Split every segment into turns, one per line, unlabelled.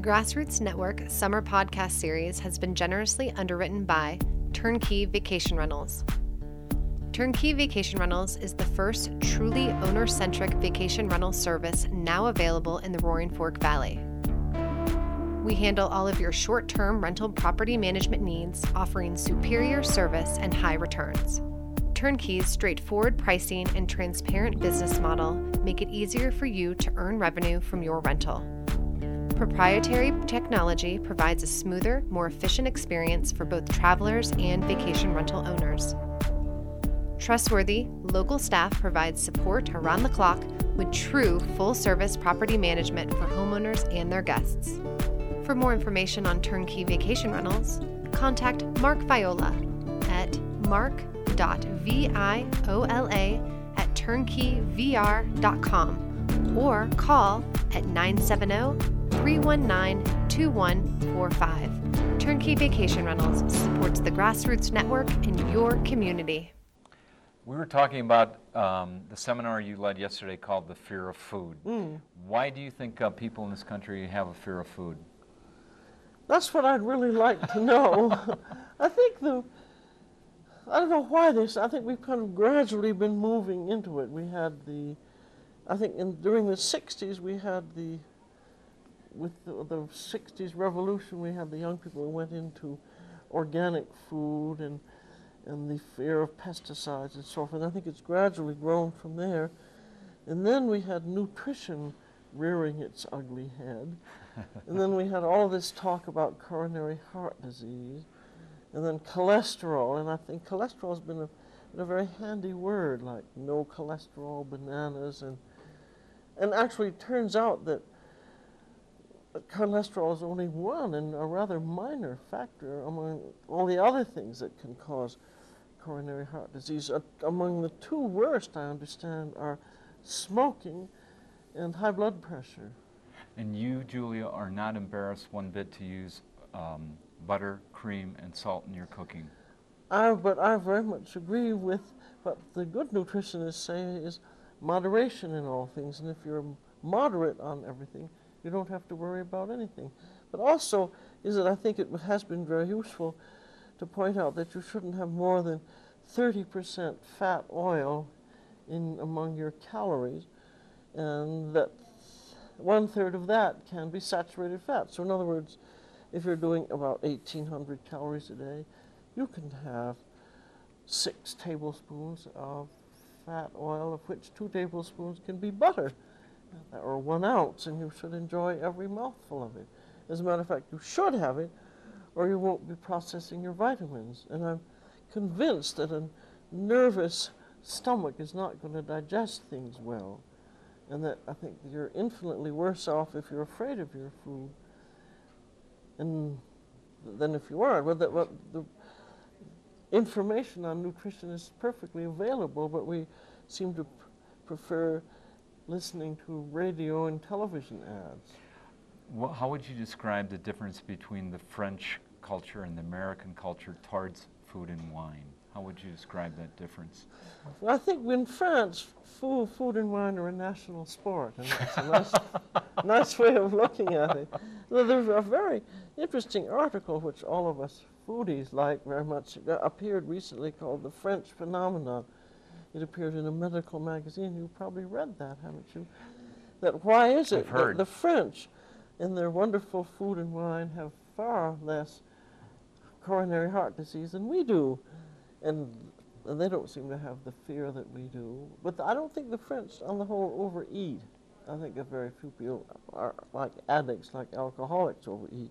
The Grassroots Network summer podcast series has been generously underwritten by Turnkey Vacation Rentals. Turnkey Vacation Rentals is the first truly owner centric vacation rental service now available in the Roaring Fork Valley. We handle all of your short term rental property management needs, offering superior service and high returns. Turnkey's straightforward pricing and transparent business model make it easier for you to earn revenue from your rental. Proprietary technology provides a smoother, more efficient experience for both travelers and vacation rental owners. Trustworthy, local staff provides support around the clock with true full service property management for homeowners and their guests. For more information on turnkey vacation rentals, contact Mark Viola at mark.viola at turnkeyvr.com or call at 970 319 2145. Turnkey Vacation Rentals supports the Grassroots Network in your community.
We were talking about um, the seminar you led yesterday called The Fear of Food. Why do you think uh, people in this country have a fear of food?
That's what I'd really like to know. I think the, I don't know why this, I think we've kind of gradually been moving into it. We had the, I think in, during the 60s we had the, with the, the 60s revolution, we had the young people who went into organic food and, and the fear of pesticides and so forth. And I think it's gradually grown from there. And then we had nutrition rearing its ugly head. and then we had all this talk about coronary heart disease. And then cholesterol. And I think cholesterol has been a, been a very handy word, like no cholesterol bananas. And, and actually, it turns out that cholesterol is only one and a rather minor factor among all the other things that can cause coronary heart disease. Uh, among the two worst, I understand, are smoking and high blood pressure.
And you, Julia, are not embarrassed one bit to use um, butter, cream, and salt in your cooking.
I, but I very much agree with what the good nutritionists say is moderation in all things. And if you're moderate on everything, you don't have to worry about anything. But also is that I think it has been very useful to point out that you shouldn't have more than 30% fat oil in among your calories, and that one third of that can be saturated fat. So in other words, if you're doing about 1,800 calories a day, you can have six tablespoons of fat oil, of which two tablespoons can be butter, or one ounce, and you should enjoy every mouthful of it. As a matter of fact, you should have it, or you won't be processing your vitamins. And I'm convinced that a nervous stomach is not going to digest things well, and that I think that you're infinitely worse off if you're afraid of your food and than if you aren't. Well, well, the information on nutrition is perfectly available, but we seem to prefer listening to radio and television ads.
Wha how would you describe the difference between the French culture and the American culture towards food and wine? How would you describe that difference?
Well, I think in France, food, food and wine are a national sport, and that's a nice, nice way of looking at it. Well, There's a very interesting article which all of us foodies like very much uh, appeared recently called "The French Phenomenon." It appeared in a medical magazine. You probably read that, haven't you? That why is it that the French, in their wonderful food and wine, have far less coronary heart disease than we do, and and they don't seem to have the fear that we do. But I don't think the French, on the whole, overeat. I think that very few people are like addicts, like alcoholics, overeat.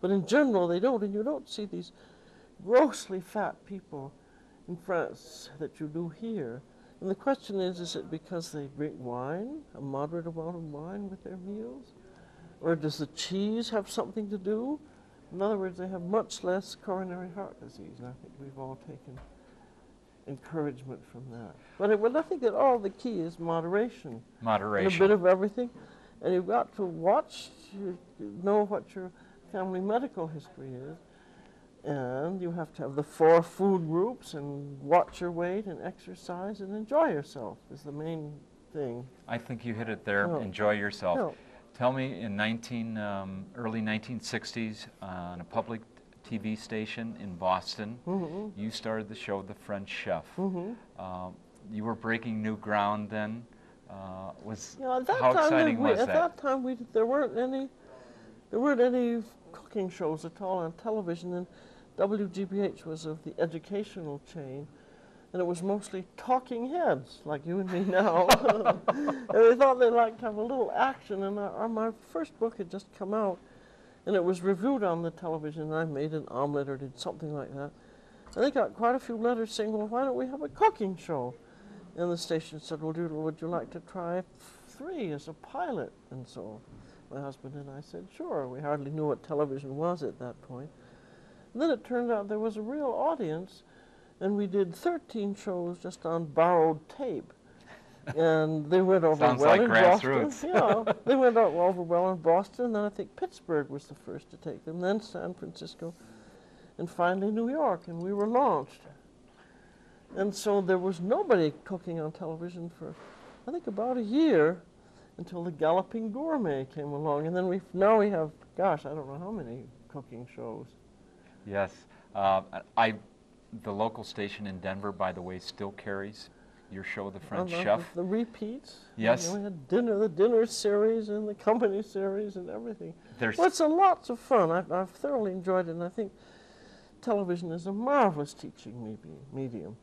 But in general, they don't, and you don't see these grossly fat people in France that you do here. And the question is, is it because they drink wine, a moderate amount of wine with their meals? Or does the cheese have something to do? In other words, they have much less coronary heart disease. And I think we've all taken encouragement from that. But it, well, I think that all the key is moderation.
Moderation.
A bit of everything. And you've got to watch, you know what your family medical history is. And you have to have the four food groups and watch your weight and exercise and enjoy yourself is the main thing.
I think you hit it there.
No.
Enjoy yourself.
No.
Tell me, in 19, um, early 1960s, uh, on a public TV station in Boston,
Mm-hmm.
you started the show The French Chef.
Mm-hmm.
Uh, you were breaking new ground then. Uh, was
Yeah, at that
how
time,
exciting
we,
was
at
that?
that time, we there weren't any there weren't any cooking shows at all on television, and WGBH was of the educational chain, and it was mostly talking heads like you and me now. and we thought they'd like to have a little action, and our, my first book had just come out, and it was reviewed on the television. And I made an omelet or did something like that, and they got quite a few letters saying, "Well, why don't we have a cooking show?" And the station said, Well, Doodle, would you like to try three as a pilot? And so my husband and I said, Sure. We hardly knew what television was at that point. And then it turned out there was a real audience, and we did 13 shows just on borrowed tape. And they went over
Sounds
well
like
in. Boston. Yeah, they went out over well in Boston. Then I think Pittsburgh was the first to take them. Then San Francisco, and finally New York. And we were launched. And so there was nobody cooking on television for, I think, about a year until the Galloping Gourmet came along. And then we now we have, gosh, I don't know how many cooking shows.
Yes. Uh, I, the local station in Denver, by the way, still carries your show, The French
And, uh,
Chef.
The repeats.
Yes.
Know, we had dinner, the dinner series and the company series and everything.
There's
Well, it's a lots of fun. I've, I've thoroughly enjoyed it, and I think television is a marvelous teaching medi- medium.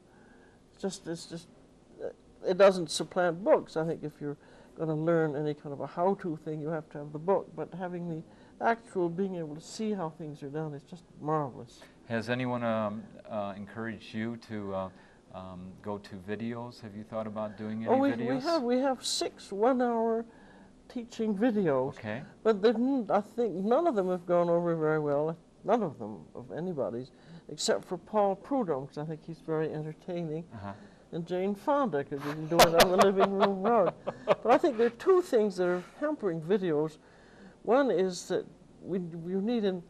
It's just, it's just, uh, it doesn't supplant books. I think if you're going to learn any kind of a how-to thing, you have to have the book. But having the actual, being able to see how things are done is just marvelous.
Has anyone um, uh, encouraged you to uh, um, go to videos? Have you thought about doing any
oh, we,
videos?
we have we have six one-hour teaching videos.
Okay.
But they've think none of them have gone over very well. None of them of anybody's, except for Paul Prudhomme, because I think he's very entertaining,
Uh-huh.
and Jane Fonda, because you can do it on the living room rug. But I think there are two things that are hampering videos. One is that we you need an,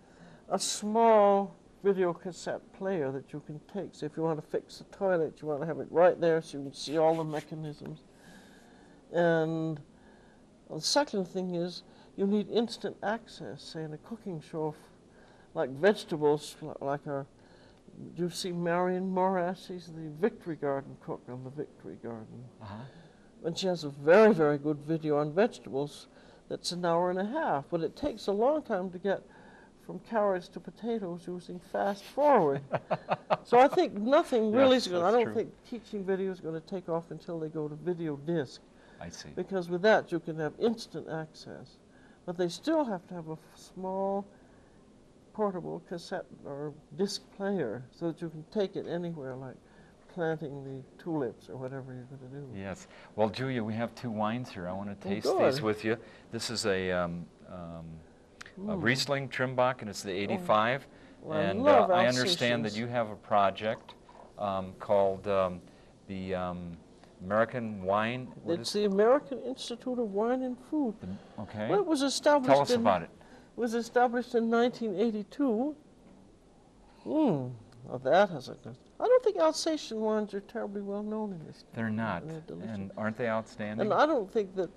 a small video cassette player that you can take. So if you want to fix the toilet, you want to have it right there so you can see all the mechanisms. And the second thing is you need instant access. Say in a cooking show, like vegetables, like our, do you see Marian Morash? She's the Victory Garden cook on the Victory Garden.
Uh-huh.
And she has a very, very good video on vegetables that's an hour and a half. But it takes a long time to get from carrots to potatoes using fast forward. so I think nothing really
Yes,
is going to, I don't
true.
think teaching video is going to take off until they go to video disc.
I see.
Because with that, you can have instant access. But they still have to have a small portable cassette or disc player so that you can take it anywhere, like planting the tulips or whatever you're going to do.
Yes. Well, Julia, we have two wines here. I want to
Oh,
taste these with you. This is a, um, um, a. Riesling Trimbach, and it's the 85.
Well, I
and
love
uh, I understand that you have a project um, called um, the um, American Wine.
It's the American Institute of Wine and Food.
the- okay.
Well, it was established
Tell us
in,
about it.
was established in 1982. Hmm, well, that has a. I don't think Alsatian wines are terribly well known in this.
They're not.
they're delicious.
And aren't they outstanding?
And I don't think that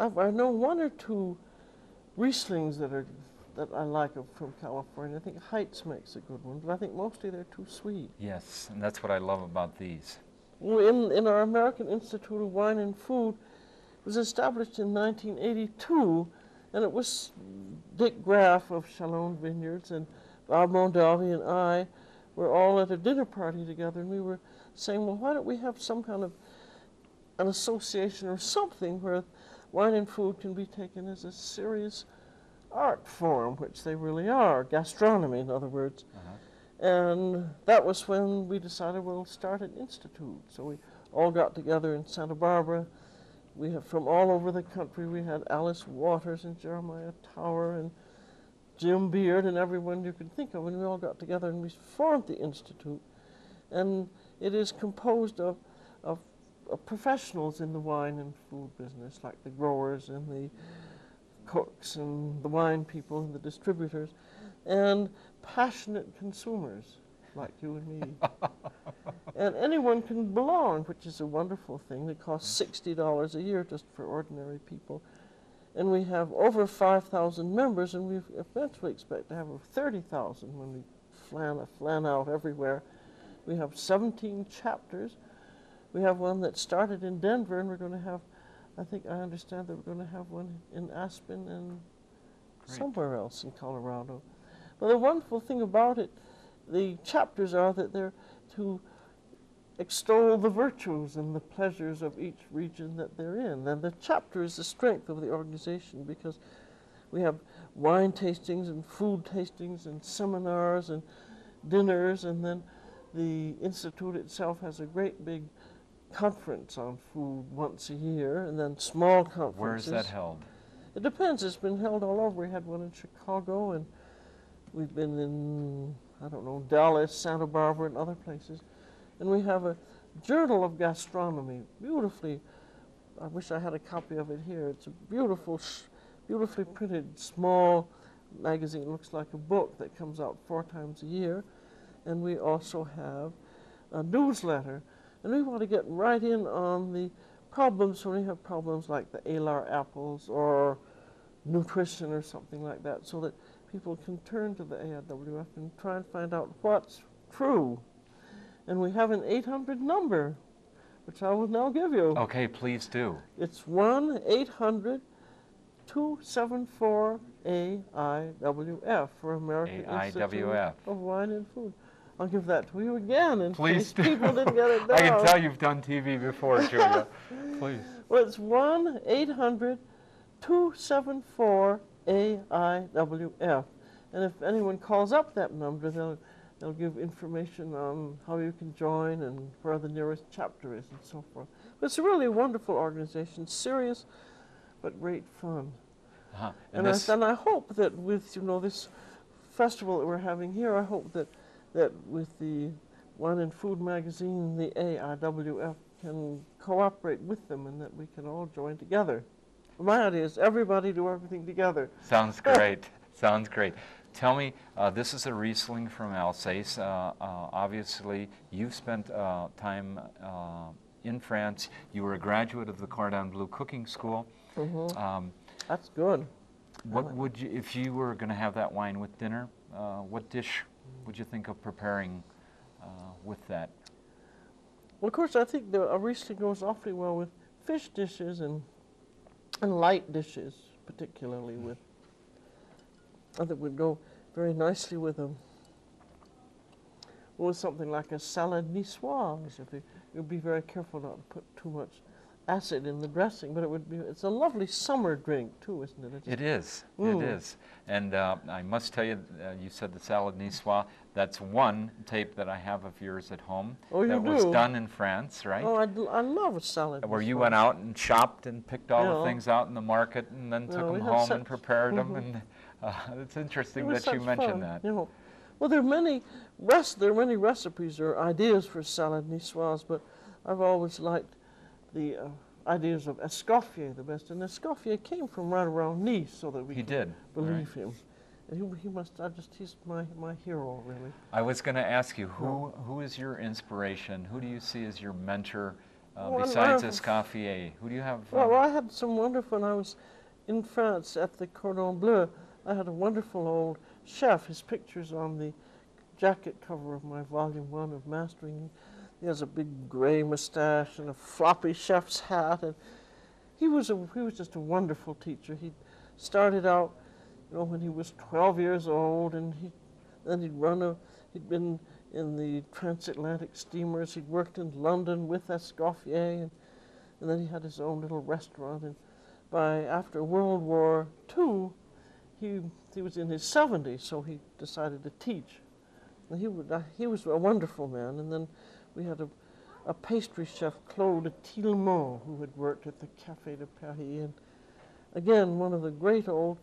I've, I know one or two Rieslings that are that I like from California. I think Heights makes a good one, but I think mostly they're too sweet.
yes, and that's what I love about these.
Well, In, in our American Institute of Wine and Food, it was established in 1982, and it was Dick Graff of Chalone Vineyards and Bob Mondavi and I were all at a dinner party together, and we were saying, well, why don't we have some kind of an association or something where wine and food can be taken as a serious art form, which they really are, gastronomy, in other words.
Uh-huh.
And that was when we decided we'll start an institute. So we all got together in Santa Barbara. We have from all over the country. We had Alice Waters and Jeremiah Tower and Jim Beard and everyone you could think of, and we all got together and we formed the institute. And it is composed of, of, of professionals in the wine and food business, like the growers and the cooks and the wine people and the distributors, and passionate consumers like you and me. and anyone can belong, which is a wonderful thing. It costs $60 a year just for ordinary people. And we have over 5,000 members, and we eventually expect to have over 30,000 when we flan, flan out everywhere. We have 17 chapters. We have one that started in Denver, and we're going to have, I think I understand that we're going to have one in Aspen and
Great.
somewhere else in Colorado. But the wonderful thing about it, the chapters are that they're to extol the virtues and the pleasures of each region that they're in. And the chapter is the strength of the organization because we have wine tastings and food tastings and seminars and dinners, and then the Institute itself has a great big conference on food once a year, and then small conferences.
Where is that held?
It depends. It's been held all over. We had one in Chicago, and we've been in, I don't know, Dallas, Santa Barbara, and other places. And we have a journal of gastronomy, beautifully. I wish I had a copy of it here. It's a beautiful, beautifully printed small magazine. It looks like a book that comes out four times a year. And we also have a newsletter. And we want to get right in on the problems when we have problems like the Alar apples or nutrition or something like that, so that people can turn to the AIWF and try and find out what's true. And we have an 800 number, which I will now give you.
Okay, please do.
It's 1 800 274 AIWF for American Institute of Wine and Food. I'll give that to you again in
Please
case
do.
people didn't get it down.
I can tell you've done TV before, Julia. Please.
Well, it's 1 800 274 AIWF. And if anyone calls up that number, they'll, they'll give information on how you can join and where the nearest chapter is and so forth. But it's a really wonderful organization, serious but great fun.
Uh-huh.
And,
And
I, and I hope that with you know this festival that we're having here, I hope that that with the one in Food magazine, the AIWF can cooperate with them, and that we can all join together. My idea is everybody do everything together.
sounds great. sounds great. Tell me, uh, this is a Riesling from Alsace. Uh, uh, obviously, you've spent uh, time uh, in France. You were a graduate of the Cordon Bleu Cooking School.
Mhm.
Um,
That's good.
What
like
would you, if you were going to have that wine with dinner, uh, what dish would you think of preparing uh, with that?
Well, of course, I think the a Riesling goes awfully well with fish dishes and and light dishes, particularly with. I think it would go very nicely with them. With something like a salad niçoise. If you, you'd be very careful not to put too much acid in the dressing, but it would be. It's a lovely summer drink too, isn't it? It's
It is.
Mm.
It is. And uh, I must tell you, uh, you said the salad niçoise. That's one tape that I have of yours at home.
Oh, you
that was done in France, right?
Oh, I, love a salad.
Where you went out and shopped and picked all the things out in the market and then
Yeah,
took them home and prepared them.
Mhm.
And uh, it's interesting
It
that you mentioned
fun,
that.
You know. Well, there are many there are many recipes or ideas for salad niçoise, but I've always liked the uh, ideas of Escoffier the best. And Escoffier came from right around Nice, so that we
He did. right.
believe him. And he, he must. I just he's my my hero really.
I was going to ask you, who, who is your inspiration? Who do you see as your mentor uh,
Well,
besides Escoffier? Who do you have? uh,
Well, I had some wonderful. When I was in France at the Cordon Bleu, I had a wonderful old chef. His picture's on the jacket cover of my volume one of Mastering. He has a big gray mustache and a floppy chef's hat, and he was a he was just a wonderful teacher. He started out, you know, when he was 12 years old, and he then he'd run a he'd been in the transatlantic steamers. He'd worked in London with Escoffier, and and then he had his own little restaurant. And by after World War II, he he was in his 70s, so he decided to teach. And he would, uh, he was a wonderful man. And then we had a, a pastry chef, Claude Thilmont, who had worked at the Café de Paris, and again one of the great old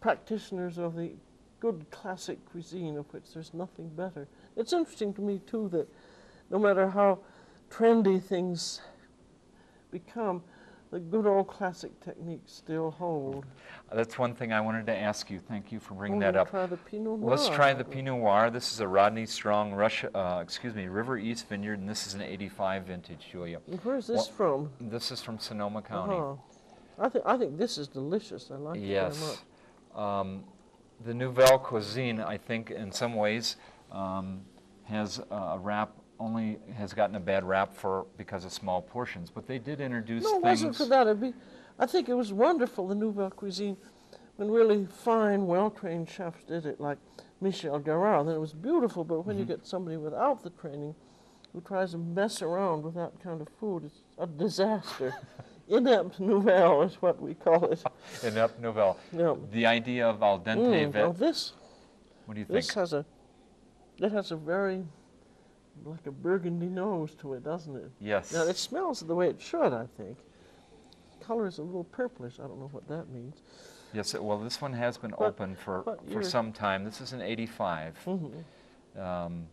practitioners of the good classic cuisine, of which there's nothing better. It's interesting to me too that no matter how trendy things become, the good old classic techniques still hold.
That's one thing I wanted to ask you. Thank you for bringing
Oh,
that
we'll
up.
Try the Pinot Noir.
Let's try the Pinot Noir. This is a Rodney Strong Russia, uh, excuse me, River East Vineyard, and this is an 85 vintage, Julia.
Where's this
Well,
from?
This is from Sonoma County.
Uh-huh. I think I think this is delicious. I like it very
Yes.
much.
Um, the Nouvelle cuisine, I think, in some ways, um, has a rap only has gotten a bad rap for because of small portions. But they did introduce
No, it
things.
wasn't for that. Be, I think it was wonderful, the Nouvelle Cuisine, when really fine, well-trained chefs did it, like Michel Guérard. Then it was beautiful, but when you
Mm-hmm.
get somebody without the training who tries to mess around with that kind of food, it's a disaster. Inept Nouvelle is what we call it.
in Up Nouvelle.
Yeah.
The idea of al dente
Mm, well, this,
what do you
this
think?
has a, it has a very, like a burgundy nose to it, doesn't it?
yes.
Now, it smells the way it should, I think. Color is a little purplish. I don't know what that means.
Yes. Well, this one has been
What-
open for for some time. This is an '85.
Mhm.
Um,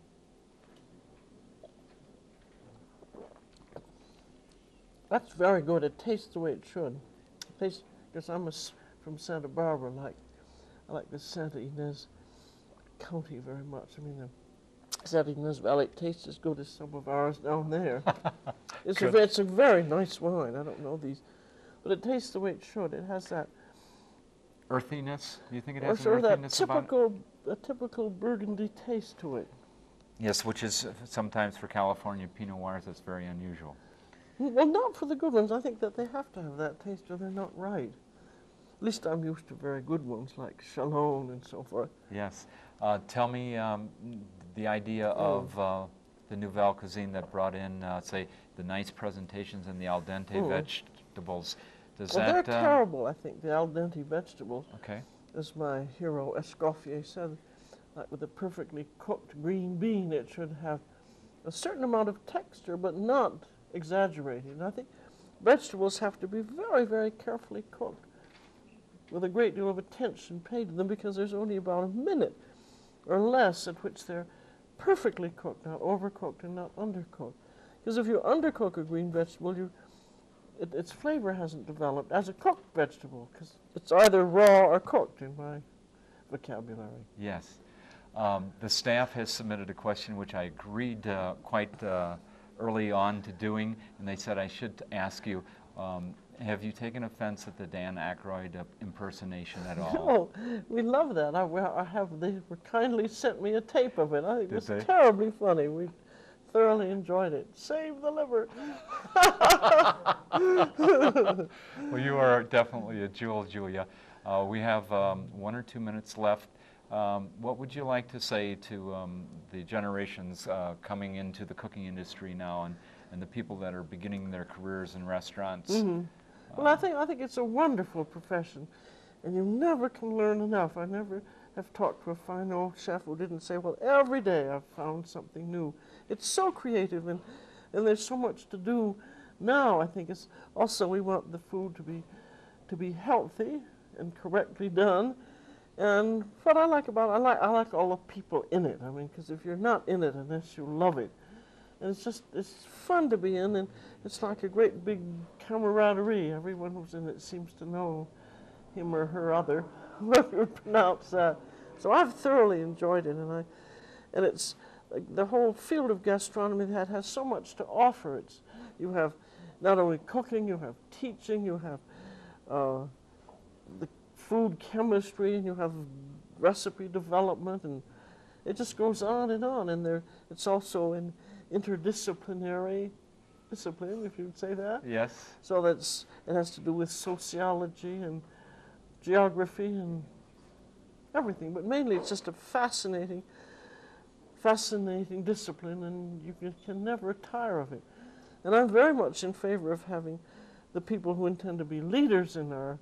That's very good. It tastes the way it should. It tastes because I'm a from Santa Barbara. Like I like the Santa Ynez County very much. I mean, the Santa Ynez Valley it tastes as good as some of ours down there. it's a it's a very nice wine. I don't know these, but it tastes the way it should. It has that
earthiness. Do you think it has an
that
earthiness about it?
typical a typical Burgundy taste to it.
Yes, which is sometimes for California Pinot Noirs that's very unusual.
Well, not for the good ones. I think that they have to have that taste or they're not right. At least I'm used to very good ones like Chalone and so forth.
Yes. Uh, tell me um, the idea of uh, the Nouvelle cuisine that brought in, uh, say, the nice presentations and the al dente
Mm.
vegetables. Does
well,
that?
they're
uh,
terrible, I think, the al dente vegetables,
Okay.
as my hero Escoffier said. Like with a perfectly cooked green bean, it should have a certain amount of texture, but not exaggerated. And I think vegetables have to be very, very carefully cooked with a great deal of attention paid to them because there's only about a minute or less at which they're perfectly cooked, not overcooked and not undercooked. Because if you undercook a green vegetable, you, it, its flavor hasn't developed as a cooked vegetable because it's either raw or cooked in my vocabulary.
Yes. Um, the staff has submitted a question which I agreed uh, quite uh, early on to doing, and they said I should ask you. Um, have you taken offense at the Dan Aykroyd uh, impersonation at all?
No, we love that. I, I have. They kindly sent me a tape of it. I think
Did
it was
they?
terribly funny. We thoroughly enjoyed it. Save the liver.
Well, you are definitely a jewel, Julia. Uh, we have um, one or two minutes left. Um, what would you like to say to um, the generations uh, coming into the cooking industry now and, and the people that are beginning their careers in restaurants?
Mhm. Well, I think I think it's a wonderful profession, and you never can learn enough. I never have talked to a fine old chef who didn't say, "Well, every day I've found something new." It's so creative, and and there's so much to do. Now I think it's also we want the food to be to be healthy and correctly done. And what I like about it, I like I like all the people in it. I mean, because if you're not in it unless you love it, and it's just it's fun to be in, and it's like a great big camaraderie. Everyone who's in it seems to know him or her other, however you pronounce that. So I've thoroughly enjoyed it, and I, and it's like the whole field of gastronomy that has so much to offer. It's you have not only cooking, you have teaching, you have uh, the food chemistry, and you have recipe development, and it just goes on and on. And there, it's also an interdisciplinary discipline, if you'd say that.
Yes.
So that's it has to do with sociology and geography and everything, but mainly it's just a fascinating, fascinating discipline, and you can, can never tire of it. And I'm very much in favor of having the people who intend to be leaders in our,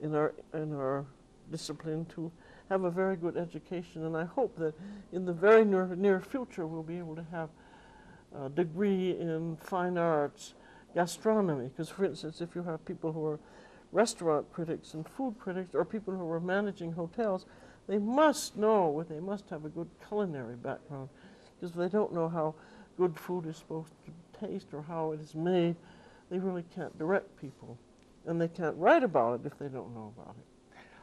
in our, in our discipline to have a very good education. And I hope that in the very near, near future we'll be able to have a degree in fine arts, gastronomy. Because, for instance, if you have people who are restaurant critics and food critics, or people who are managing hotels, they must know, they must have a good culinary background. Because if they don't know how good food is supposed to taste or how it is made, they really can't direct people. And they can't write about it if they don't know about it.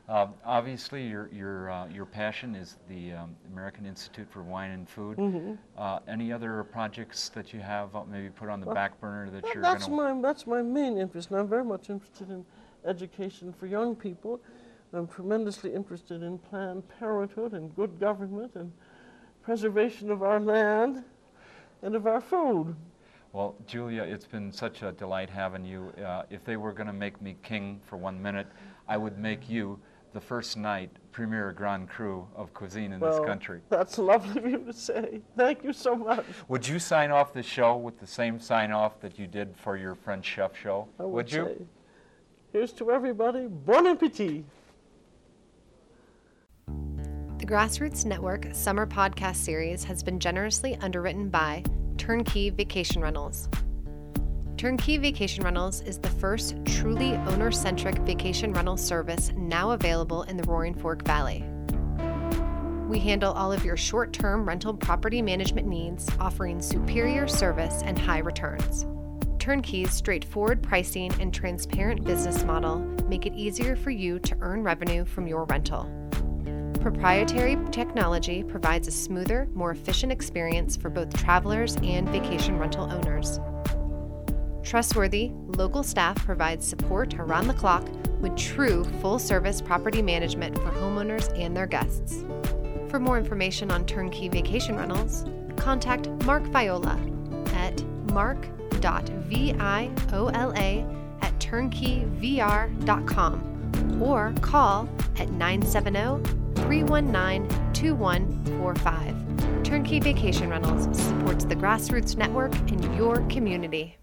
Um, obviously, your your uh, your passion is the um, American Institute for Wine and Food.
Mhm.
Uh, any other projects that you have uh, maybe put on the
Well,
back burner that
That-
you're
that's my that's my main interest, and I'm very much interested in education for young people. I'm tremendously interested in Planned Parenthood and good government and preservation of our land and of our food.
Well, Julia, it's been such a delight having you. Uh, if they were going to make me king for one minute, I would make you the first night premier Grand Cru of cuisine in
well,
this country.
That's lovely of you to say. Thank you so much.
Would you sign off the show with the same sign off that you did for your French chef show?
I would,
would you?
Say, here's to everybody. Bon appetit.
The Grassroots Network Summer Podcast Series has been generously underwritten by Turnkey Vacation Rentals. Turnkey Vacation Rentals is the first truly owner centric vacation rental service now available in the Roaring Fork Valley. We handle all of your short term rental property management needs, offering superior service and high returns. Turnkey's straightforward pricing and transparent business model make it easier for you to earn revenue from your rental. Proprietary technology provides a smoother, more efficient experience for both travelers and vacation rental owners. Trustworthy, local staff provides support around the clock with true full service property management for homeowners and their guests. For more information on turnkey vacation rentals, contact Mark Viola at mark.viola at turnkeyvr.com or call at 970 319 2145. Turnkey Vacation Rentals supports the Grassroots Network in your community.